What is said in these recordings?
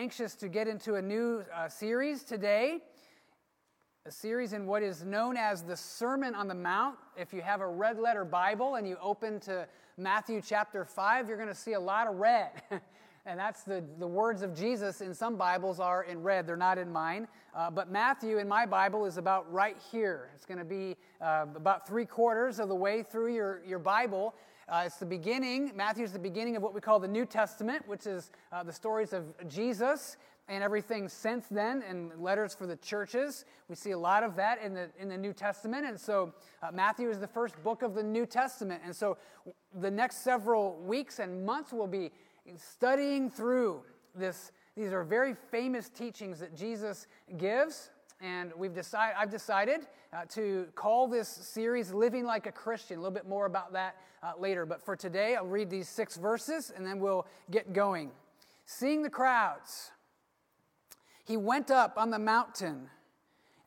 anxious to get into a new uh, series today, a series in what is known as the Sermon on the Mount. If you have a red letter Bible and you open to Matthew chapter 5, you're going to see a lot of red. and that's the, the words of Jesus in some Bibles are in red, they're not in mine. Uh, but Matthew in my Bible is about right here. It's going to be uh, about three quarters of the way through your, your Bible. Uh, it's the beginning, Matthew is the beginning of what we call the New Testament, which is uh, the stories of Jesus and everything since then and letters for the churches. We see a lot of that in the, in the New Testament. And so uh, Matthew is the first book of the New Testament. And so the next several weeks and months will be studying through this. These are very famous teachings that Jesus gives and we've decided, I've decided uh, to call this series Living Like a Christian. A little bit more about that uh, later. But for today, I'll read these six verses and then we'll get going. Seeing the crowds, he went up on the mountain,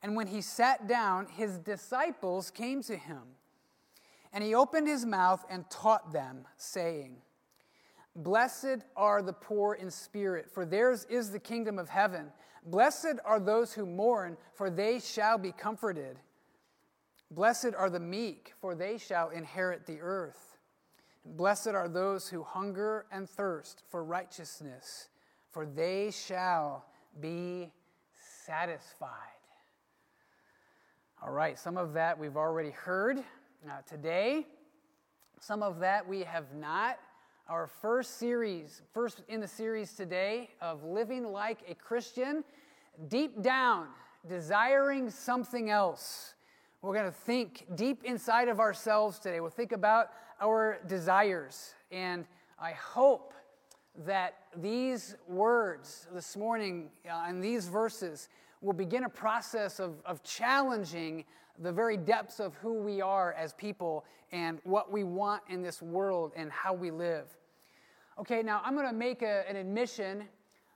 and when he sat down, his disciples came to him. And he opened his mouth and taught them, saying, Blessed are the poor in spirit, for theirs is the kingdom of heaven. Blessed are those who mourn, for they shall be comforted. Blessed are the meek, for they shall inherit the earth. Blessed are those who hunger and thirst for righteousness, for they shall be satisfied. All right, some of that we've already heard uh, today, some of that we have not our first series, first in the series today of living like a Christian, deep down, desiring something else. We're going to think deep inside of ourselves today. We'll think about our desires. And I hope that these words this morning uh, and these verses will begin a process of, of challenging the very depths of who we are as people and what we want in this world and how we live. Okay, now I'm going to make a, an admission.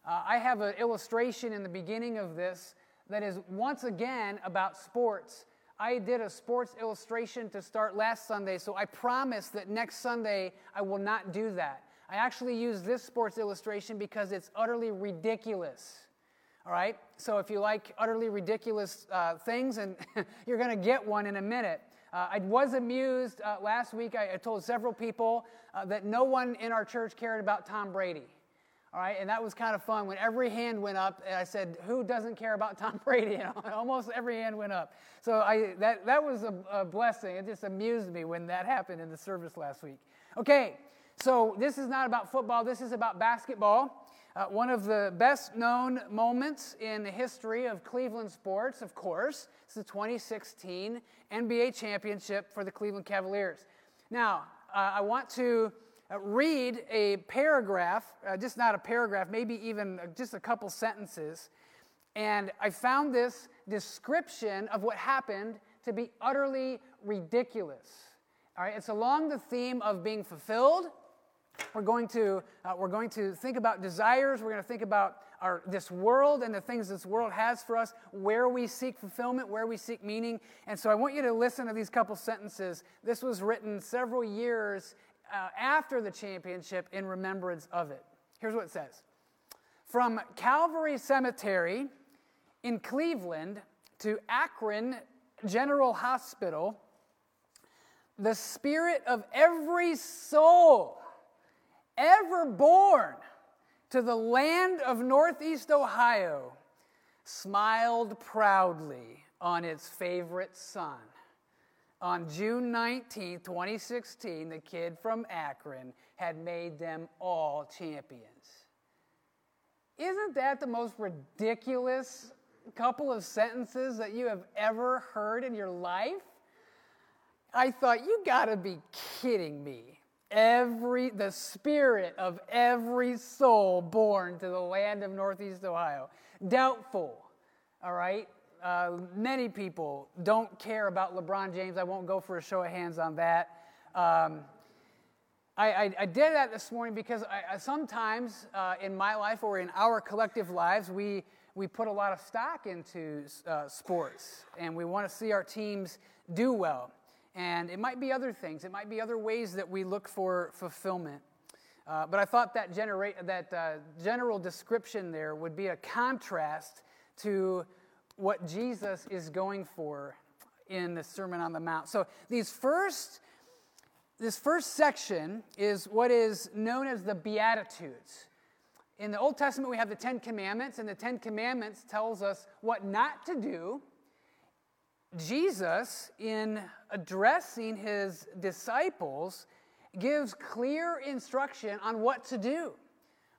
Uh, I have an illustration in the beginning of this that is once again about sports. I did a sports illustration to start last Sunday, so I promise that next Sunday I will not do that. I actually use this sports illustration because it's utterly ridiculous. All right? So if you like utterly ridiculous uh, things, and you're going to get one in a minute. Uh, I was amused uh, last week. I, I, told several people uh, that no one in our church cared about Tom Brady. All right, and that was kind of fun. When every hand went up, and I said, "Who doesn't care about Tom Brady?" Know, almost every hand went up. So I, that that was a, a blessing. It just amused me when that happened in the service last week. Okay, so this is not about football. This is about basketball. Uh, one of the best known moments in the history of Cleveland sports, of course, is the 2016 NBA championship for the Cleveland Cavaliers. Now, uh, I want to uh, read a paragraph, uh, just not a paragraph, maybe even uh, just a couple sentences. And I found this description of what happened to be utterly ridiculous. All right, it's along the theme of being fulfilled we're going to, uh, we're going to think about desires. We're going to think about our, this world and the things this world has for us, where we seek fulfillment, where we seek meaning. And so I want you to listen to these couple sentences. This was written several years uh, after the championship in remembrance of it. Here's what it says From Calvary Cemetery in Cleveland to Akron General Hospital, the spirit of every soul ever born to the land of Northeast Ohio smiled proudly on its favorite son. On June 19, 2016, the kid from Akron had made them all champions. Isn't that the most ridiculous couple of sentences that you have ever heard in your life? I thought, you gotta be kidding me every the spirit of every soul born to the land of northeast ohio. Doubtful all right? Uh, many people don't care about lebron james. I won't go for a show of hands on that. Um, I, I, I, did that this morning because I, sometimes uh, in my life or in our collective lives we, we put a lot of stock into uh, sports and we want to see our teams do well and it might be other things, it might be other ways that we look for fulfillment. Uh, but I thought that, genera- that uh, general description there would be a contrast to what Jesus is going for in the Sermon on the Mount. So these first, this first section is what is known as the Beatitudes. In the Old Testament, we have the Ten Commandments, and the Ten Commandments tells us what not to do. Jesus, in addressing his disciples, gives clear instruction on what to do.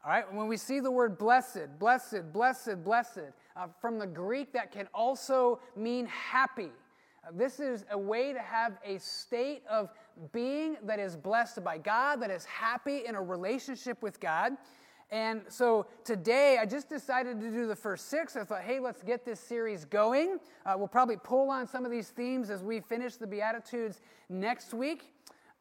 All right, when we see the word blessed, blessed, blessed, blessed, uh, from the Greek that can also mean happy. Uh, this is a way to have a state of being that is blessed by God, that is happy in a relationship with God. And so today I just decided to do the first six. I thought, hey, let's get this series going. Uh, we'll probably pull on some of these themes as we finish the Beatitudes next week.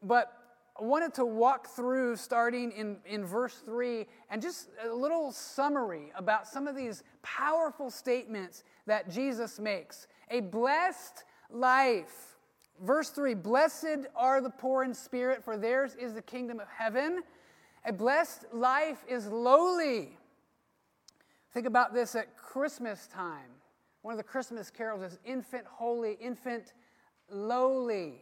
But I wanted to walk through starting in, in verse 3 and just a little summary about some of these powerful statements that Jesus makes. A blessed life. Verse 3 Blessed are the poor in spirit, for theirs is the kingdom of heaven. A blessed life is lowly. Think about this at Christmas time. One of the Christmas carols is infant holy, infant lowly.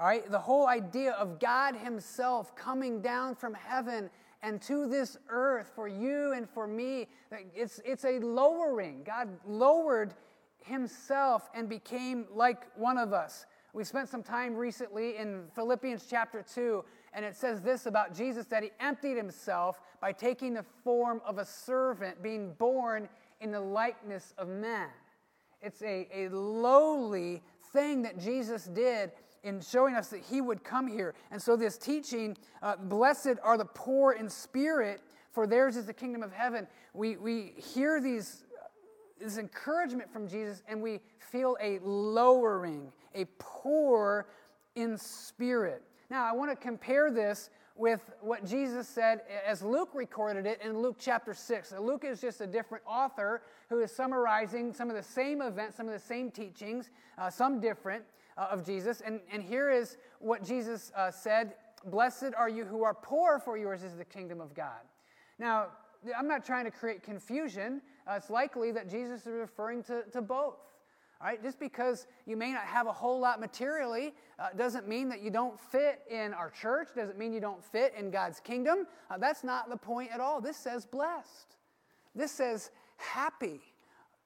All right, the whole idea of God Himself coming down from heaven and to this earth for you and for me, it's, it's a lowering. God lowered Himself and became like one of us. We spent some time recently in Philippians chapter 2, and it says this about Jesus that He emptied Himself by taking the form of a servant, being born in the likeness of man. It's a, a lowly thing that Jesus did in showing us that he would come here. And so, this teaching, uh, blessed are the poor in spirit, for theirs is the kingdom of heaven. We, we hear these, this encouragement from Jesus and we feel a lowering, a poor in spirit. Now, I want to compare this with what Jesus said as Luke recorded it in Luke chapter 6. Now, Luke is just a different author who is summarizing some of the same events, some of the same teachings, uh, some different uh, of Jesus. And, and here is what Jesus uh, said Blessed are you who are poor, for yours is the kingdom of God. Now, I'm not trying to create confusion. Uh, it's likely that Jesus is referring to, to both. Right, just because you may not have a whole lot materially uh, doesn't mean that you don't fit in our church, doesn't mean you don't fit in God's kingdom. Uh, that's not the point at all. This says blessed, this says happy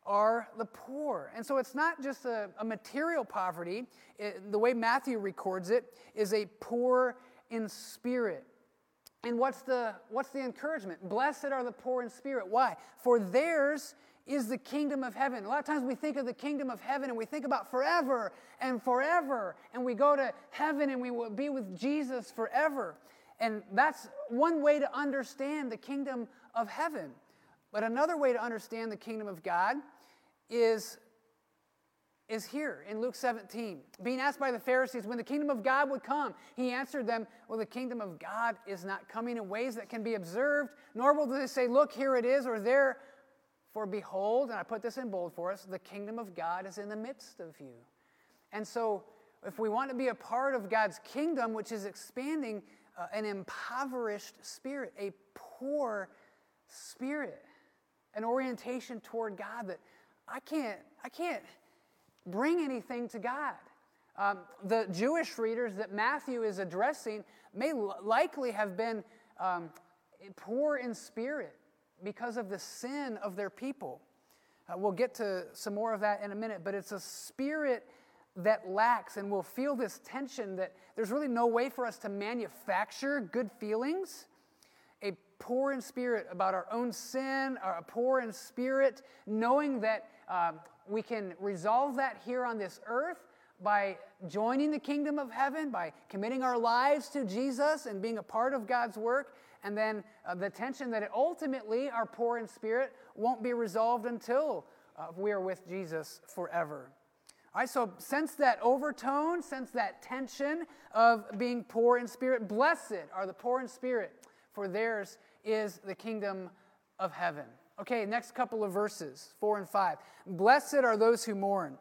are the poor. And so it's not just a, a material poverty. It, the way Matthew records it is a poor in spirit. And what's the, what's the encouragement? Blessed are the poor in spirit. Why? For theirs is the kingdom of heaven. A lot of times we think of the kingdom of heaven and we think about forever and forever. And we go to heaven and we will be with Jesus forever. And that's one way to understand the kingdom of heaven. But another way to understand the kingdom of God is, is here in Luke 17. Being asked by the Pharisees when the kingdom of God would come, he answered them, Well, the kingdom of God is not coming in ways that can be observed, nor will they say, Look, here it is, or there. For behold, and I put this in bold for us, the kingdom of God is in the midst of you. And so, if we want to be a part of God's kingdom, which is expanding uh, an impoverished spirit, a poor spirit, an orientation toward God that I can't, I can't bring anything to God. Um, the Jewish readers that Matthew is addressing may likely have been um, poor in spirit because of the sin of their people. Uh, we'll get to some more of that in a minute, but it's a spirit that lacks, and we'll feel this tension that there's really no way for us to manufacture good feelings A poor in spirit about our own sin, are poor in spirit, knowing that uh, we can resolve that here on this earth by joining the kingdom of heaven, by committing our lives to Jesus and being a part of God's work, and then uh, the tension that it ultimately, our poor in spirit, won't be resolved until uh, we are with Jesus forever. All right, so sense that overtone, sense that tension of being poor in spirit. Blessed are the poor in spirit, for theirs is the kingdom of heaven. Okay, next couple of verses, four and five. Blessed are those who mourn,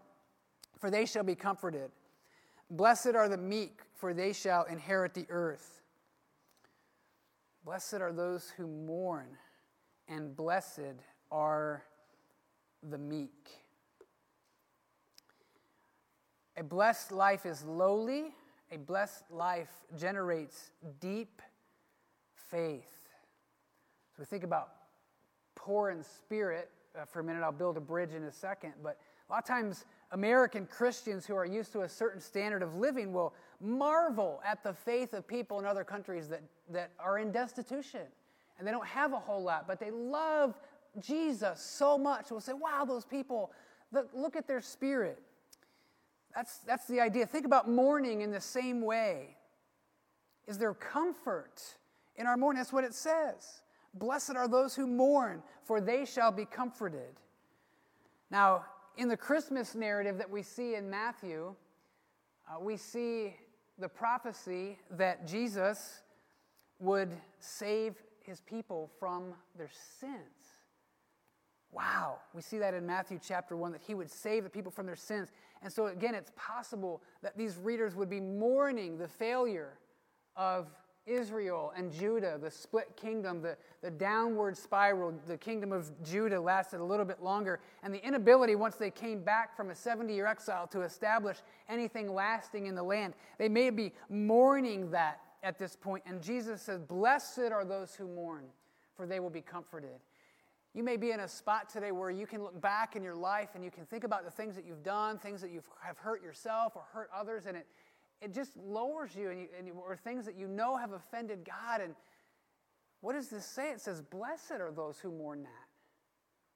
for they shall be comforted. Blessed are the meek, for they shall inherit the earth. Blessed are those who mourn, and blessed are the meek. A blessed life is lowly, a blessed life generates deep faith. So we think about poor in spirit uh, for a minute. I'll build a bridge in a second. But a lot of times, American Christians who are used to a certain standard of living will marvel at the faith of people in other countries that, that are in destitution and they don't have a whole lot, but they love Jesus so much. We'll say, wow, those people, look, look at their spirit. That's, that's the idea. Think about mourning in the same way. Is there comfort in our mourning? That's what it says. Blessed are those who mourn, for they shall be comforted. Now, in the Christmas narrative that we see in Matthew, uh, we see the prophecy that Jesus would save his people from their sins. Wow, we see that in Matthew chapter 1 that he would save the people from their sins. And so, again, it's possible that these readers would be mourning the failure of Israel and Judah, the split kingdom, the, the downward spiral. The kingdom of Judah lasted a little bit longer, and the inability, once they came back from a 70 year exile, to establish anything lasting in the land. They may be mourning that at this point, and Jesus says, Blessed are those who mourn, for they will be comforted. You may be in a spot today where you can look back in your life and you can think about the things that you've done, things that you have hurt yourself or hurt others, and it, it just lowers you, and you, and you, or things that you know have offended God. And what does this say? It says, Blessed are those who mourn that.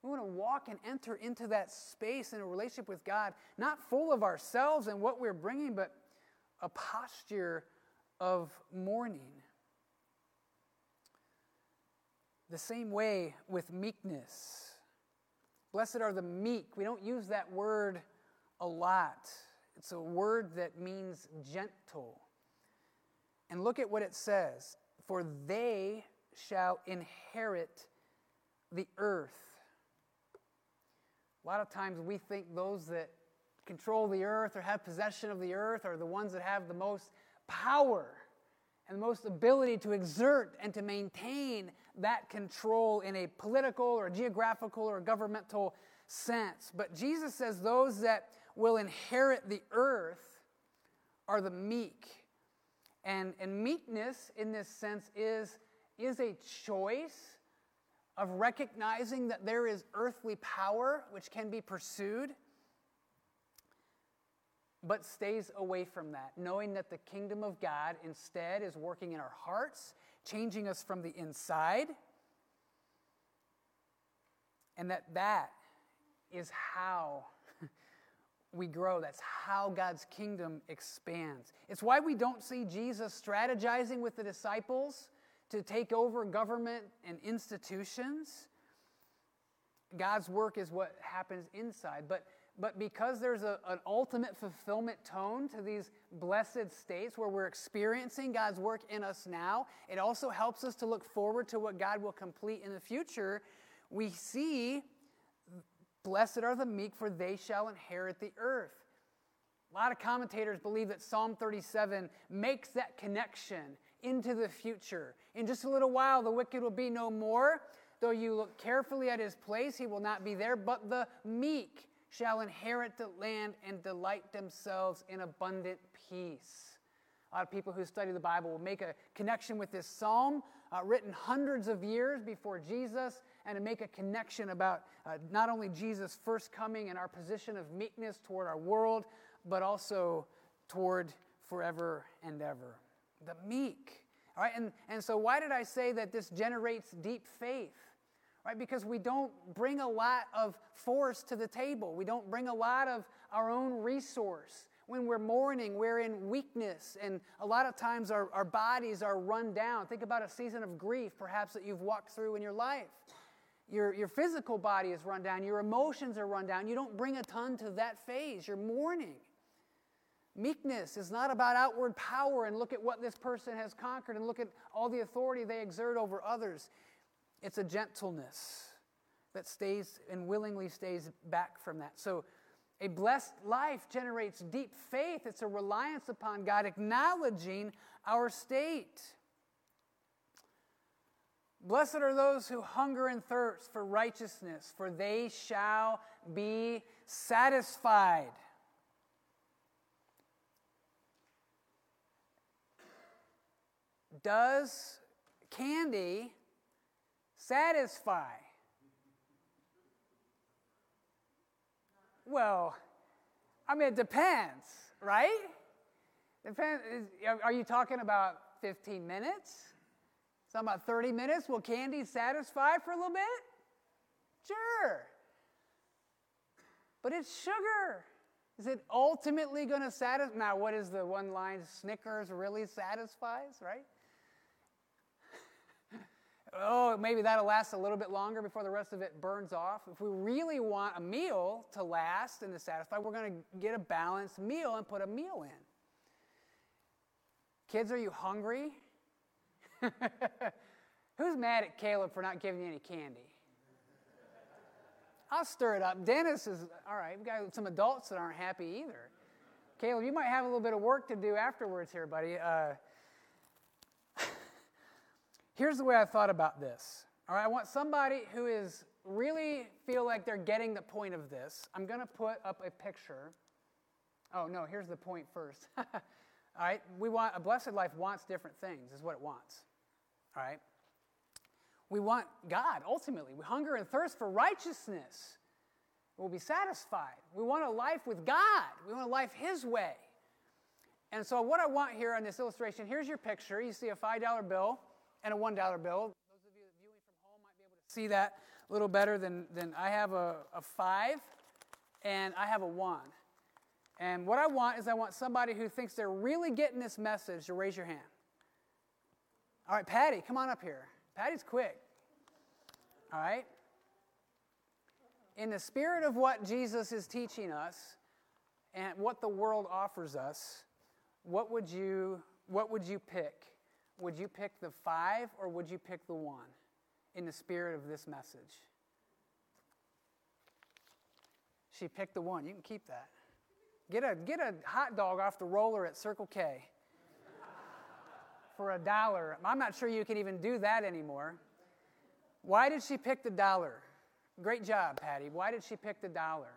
We want to walk and enter into that space in a relationship with God, not full of ourselves and what we're bringing, but a posture of mourning. The same way with meekness. Blessed are the meek. We don't use that word a lot. It's a word that means gentle. And look at what it says For they shall inherit the earth. A lot of times we think those that control the earth or have possession of the earth are the ones that have the most power and the most ability to exert and to maintain that control in a political or geographical or governmental sense. But Jesus says those that will inherit the earth are the meek. And, and meekness, in this sense, is, is a choice of recognizing that there is earthly power which can be pursued, but stays away from that, knowing that the kingdom of God instead is working in our hearts, changing us from the inside, and that that is how we grow. That's how God's kingdom expands. It's why we don't see Jesus strategizing with the disciples to take over government and institutions. God's work is what happens inside. But, but because there's a, an ultimate fulfillment tone to these blessed states where we're experiencing God's work in us now, it also helps us to look forward to what God will complete in the future. We see Blessed are the meek, for they shall inherit the earth. A lot of commentators believe that Psalm 37 makes that connection into the future. In just a little while, the wicked will be no more. Though you look carefully at his place, he will not be there, but the meek shall inherit the land and delight themselves in abundant peace. A lot of people who study the Bible will make a connection with this psalm, uh, written hundreds of years before Jesus, and to make a connection about uh, not only Jesus' first coming and our position of meekness toward our world, but also toward forever and ever. The meek. All right, and, and so why did I say that this generates deep faith? Right, because we don't bring a lot of force to the table. We don't bring a lot of our own resource. When we're mourning, we're in weakness, and a lot of times our, our bodies are run down. Think about a season of grief, perhaps, that you've walked through in your life. Your, your physical body is run down, your emotions are run down. You don't bring a ton to that phase. You're mourning. Meekness is not about outward power and look at what this person has conquered and look at all the authority they exert over others. It's a gentleness that stays and willingly stays back from that. So, a blessed life generates deep faith. It's a reliance upon God, acknowledging our state. Blessed are those who hunger and thirst for righteousness, for they shall be satisfied. Does candy satisfy? Well, I mean, it depends, right? Depends. Are you talking about 15 minutes? Talking about 30 minutes? Will candy satisfy for a little bit? Sure. But it's sugar. Is it ultimately going to satisfy? Now, what is the one line? Snickers really satisfies, right? oh, maybe that'll last a little bit longer before the rest of it burns off. If we really want a meal to last and to satisfy, we're going to get a balanced meal and put a meal in. Kids, are you hungry? Who's mad at Caleb for not giving you any candy? I'll stir it up. Dennis is, all right, we've got some adults that aren't happy either. Caleb, you might have a little bit of work to do afterwards here, buddy. Uh, here's the way I thought about this. All right, I want somebody who is really feel like they're getting the point of this. I'm going to put up a picture. Oh, no, here's the point first. all right, we want a blessed life wants different things, is what it wants. All right? We want God, ultimately. We hunger and thirst for righteousness. We'll be satisfied. We want a life with God. We want a life His way. And so, what I want here on this illustration here's your picture. You see a $5 bill and a $1 bill. Those of you viewing from home might be able to see that a little better than, than I have a, a 5 and I have a 1. And what I want is I want somebody who thinks they're really getting this message to raise your hand. All right, Patty, come on up here. Patty's quick. All right? In the spirit of what Jesus is teaching us and what the world offers us, what would you what would you pick? Would you pick the 5 or would you pick the 1 in the spirit of this message? She picked the 1. You can keep that. Get a get a hot dog off the roller at Circle K for a dollar. I'm not sure you can even do that anymore. Why did she pick the dollar? Great job, Patty. Why did she pick the dollar?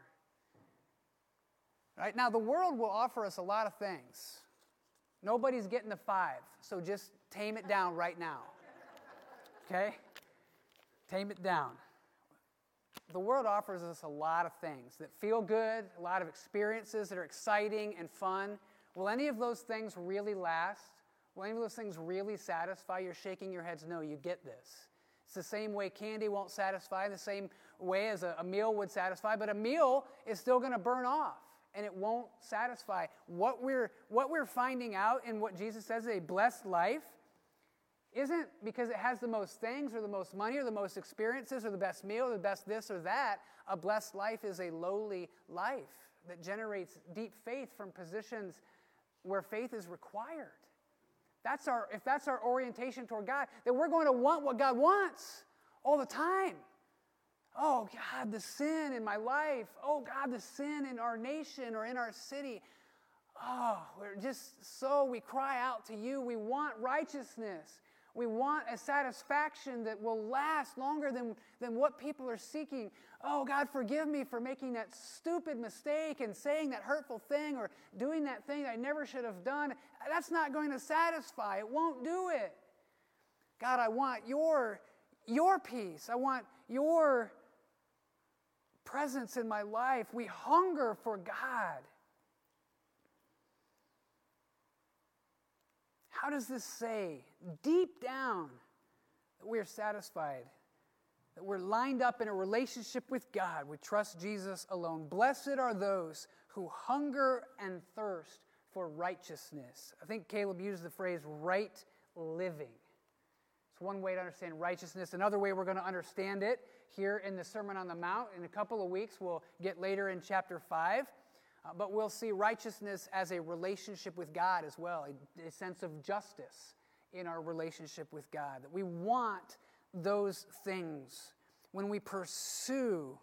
Right now, the world will offer us a lot of things. Nobody's getting the five, so just tame it down right now. Okay? Tame it down. The world offers us a lot of things that feel good, a lot of experiences that are exciting and fun. Will any of those things really last? Will any of those things really satisfy? You're shaking your heads. No, you get this. It's the same way candy won't satisfy, the same way as a, a meal would satisfy, but a meal is still going to burn off and it won't satisfy. What we're, what we're finding out in what Jesus says is a blessed life isn't because it has the most things or the most money or the most experiences or the best meal or the best this or that. A blessed life is a lowly life that generates deep faith from positions where faith is required. That's our, if that's our orientation toward God, then we're going to want what God wants all the time. Oh, God, the sin in my life. Oh, God, the sin in our nation or in our city. Oh, we're just so, we cry out to you. We want righteousness. We want a satisfaction that will last longer than, than what people are seeking. Oh, God, forgive me for making that stupid mistake and saying that hurtful thing or doing that thing that I never should have done. That's not going to satisfy. It won't do it. God, I want your, your peace. I want your presence in my life. We hunger for God. How does this say deep down that we are satisfied, that we're lined up in a relationship with God? We trust Jesus alone. Blessed are those who hunger and thirst for righteousness. I think Caleb used the phrase right living. It's one way to understand righteousness. Another way we're going to understand it here in the Sermon on the Mount in a couple of weeks. We'll get later in chapter 5. Uh, but we'll see righteousness as a relationship with God as well, a, a sense of justice in our relationship with God. That we want those things. When we pursue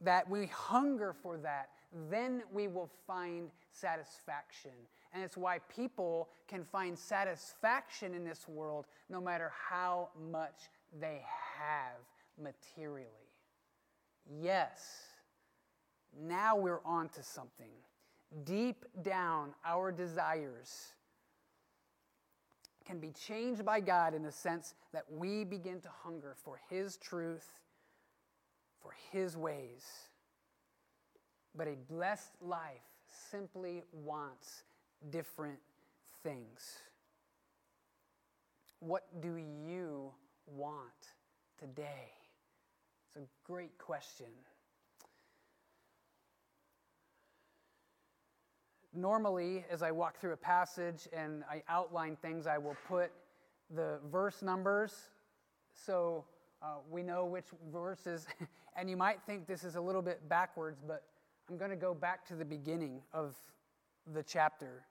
that, we hunger for that, then we will find satisfaction And it's why people can find satisfaction in this world no matter how much they have materially. Yes, now we're on to something. Deep down, our desires can be changed by God in the sense that we begin to hunger for His truth, for His ways. But a blessed life simply wants different things. What do you want today? It's a great question. Normally, as I walk through a passage and I outline things, I will put the verse numbers so uh, we know which verses. and you might think this is a little bit backwards, but I'm going to go back to the beginning of the chapter.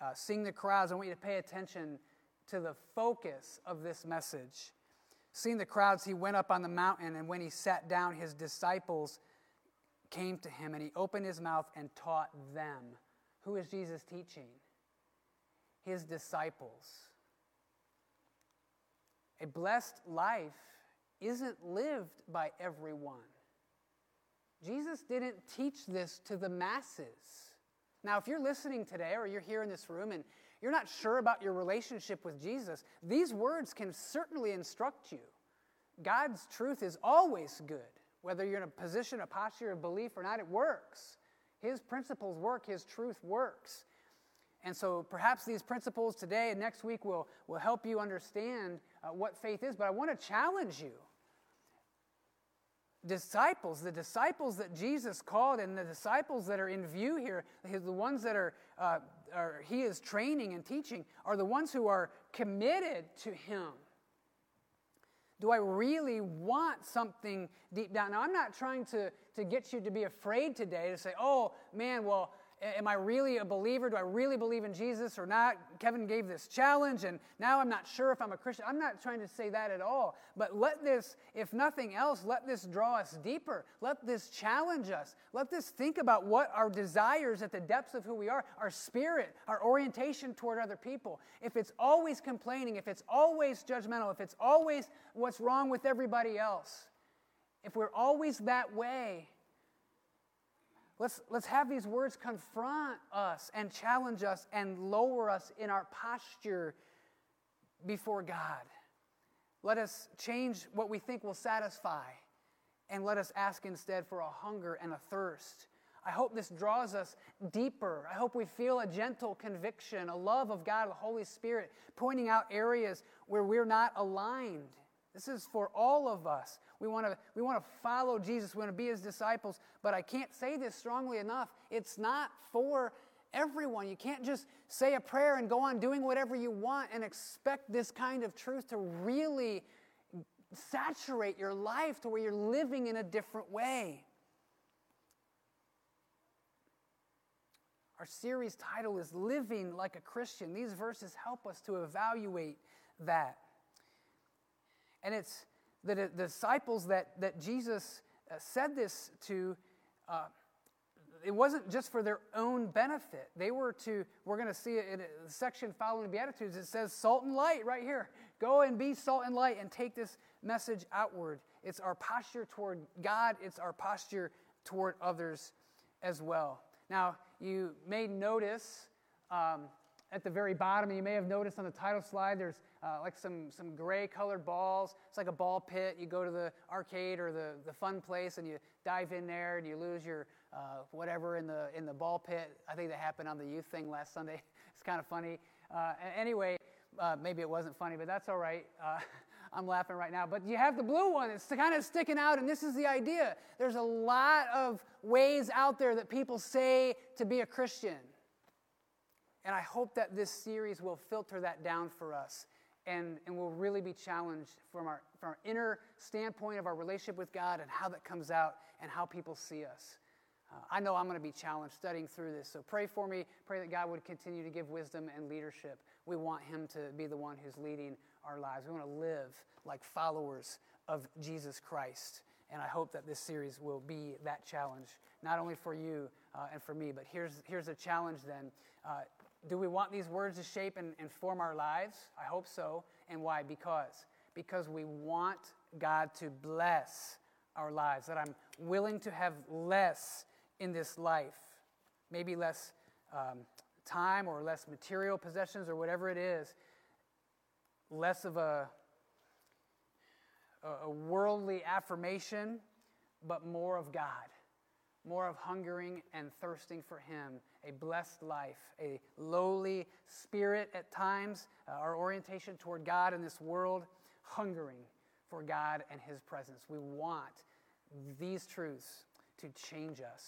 Uh, Seeing the crowds, I want you to pay attention to the focus of this message. Seeing the crowds, he went up on the mountain, and when he sat down, his disciples came to him, and he opened his mouth and taught them. Who is Jesus teaching? His disciples. A blessed life isn't lived by everyone. Jesus didn't teach this to the masses. Now, if you're listening today or you're here in this room and you're not sure about your relationship with Jesus, these words can certainly instruct you. God's truth is always good. Whether you're in a position, a posture of belief or not, it works. His principles work, His truth works. And so perhaps these principles today and next week will, will help you understand uh, what faith is. But I want to challenge you. Disciples, the disciples that Jesus called, and the disciples that are in view here, the ones that are, uh, are he is training and teaching, are the ones who are committed to him. Do I really want something deep down? Now, I'm not trying to, to get you to be afraid today to say, oh, man, well, am I really a believer? Do I really believe in Jesus or not? Kevin gave this challenge, and now I'm not sure if I'm a Christian. I'm not trying to say that at all. But let this, if nothing else, let this draw us deeper. Let this challenge us. Let this think about what our desires at the depths of who we are, our spirit, our orientation toward other people. If it's always complaining, if it's always judgmental, if it's always what's wrong with everybody else, if we're always that way, Let's, let's have these words confront us and challenge us and lower us in our posture before God. Let us change what we think will satisfy and let us ask instead for a hunger and a thirst. I hope this draws us deeper. I hope we feel a gentle conviction, a love of God, the Holy Spirit, pointing out areas where we're not aligned. This is for all of us. We want to we want to follow Jesus. We want to be his disciples. But I can't say this strongly enough. It's not for everyone. You can't just say a prayer and go on doing whatever you want and expect this kind of truth to really saturate your life to where you're living in a different way. Our series title is Living Like a Christian. These verses help us to evaluate that. And it's the, disciples that, that Jesus uh, said this to, uh, it wasn't just for their own benefit. They were to, we're going to see it in a section following the Beatitudes, it says salt and light right here. Go and be salt and light and take this message outward. It's our posture toward God, it's our posture toward others as well. Now, you may notice um, at the very bottom, you may have noticed on the title slide, there's uh, like some, some gray colored balls. It's like a ball pit. You go to the arcade or the, the fun place and you dive in there and you lose your uh, whatever in the, in the ball pit. I think that happened on the youth thing last Sunday. it's kind of funny. Uh, anyway, uh, maybe it wasn't funny, but that's all right. Uh, I'm laughing right now. But you have the blue one. It's kind of sticking out, and this is the idea. There's a lot of ways out there that people say to be a Christian. And I hope that this series will filter that down for us and, and we'll really be challenged from our, from our inner standpoint of our relationship with God and how that comes out and how people see us. Uh, I know I'm going to be challenged studying through this, so pray for me. Pray that God would continue to give wisdom and leadership. We want Him to be the one who's leading our lives. We want to live like followers of Jesus Christ. And I hope that this series will be that challenge, not only for you uh, and for me, but here's, here's a challenge then. Uh, Do we want these words to shape and, and form our lives? I hope so. And why? Because. Because we want God to bless our lives, that I'm willing to have less in this life, maybe less um, time or less material possessions or whatever it is, less of a, a worldly affirmation, but more of God, more of hungering and thirsting for Him, a blessed life, a lowly spirit at times, uh, our orientation toward God in this world, hungering for God and His presence. We want these truths to change us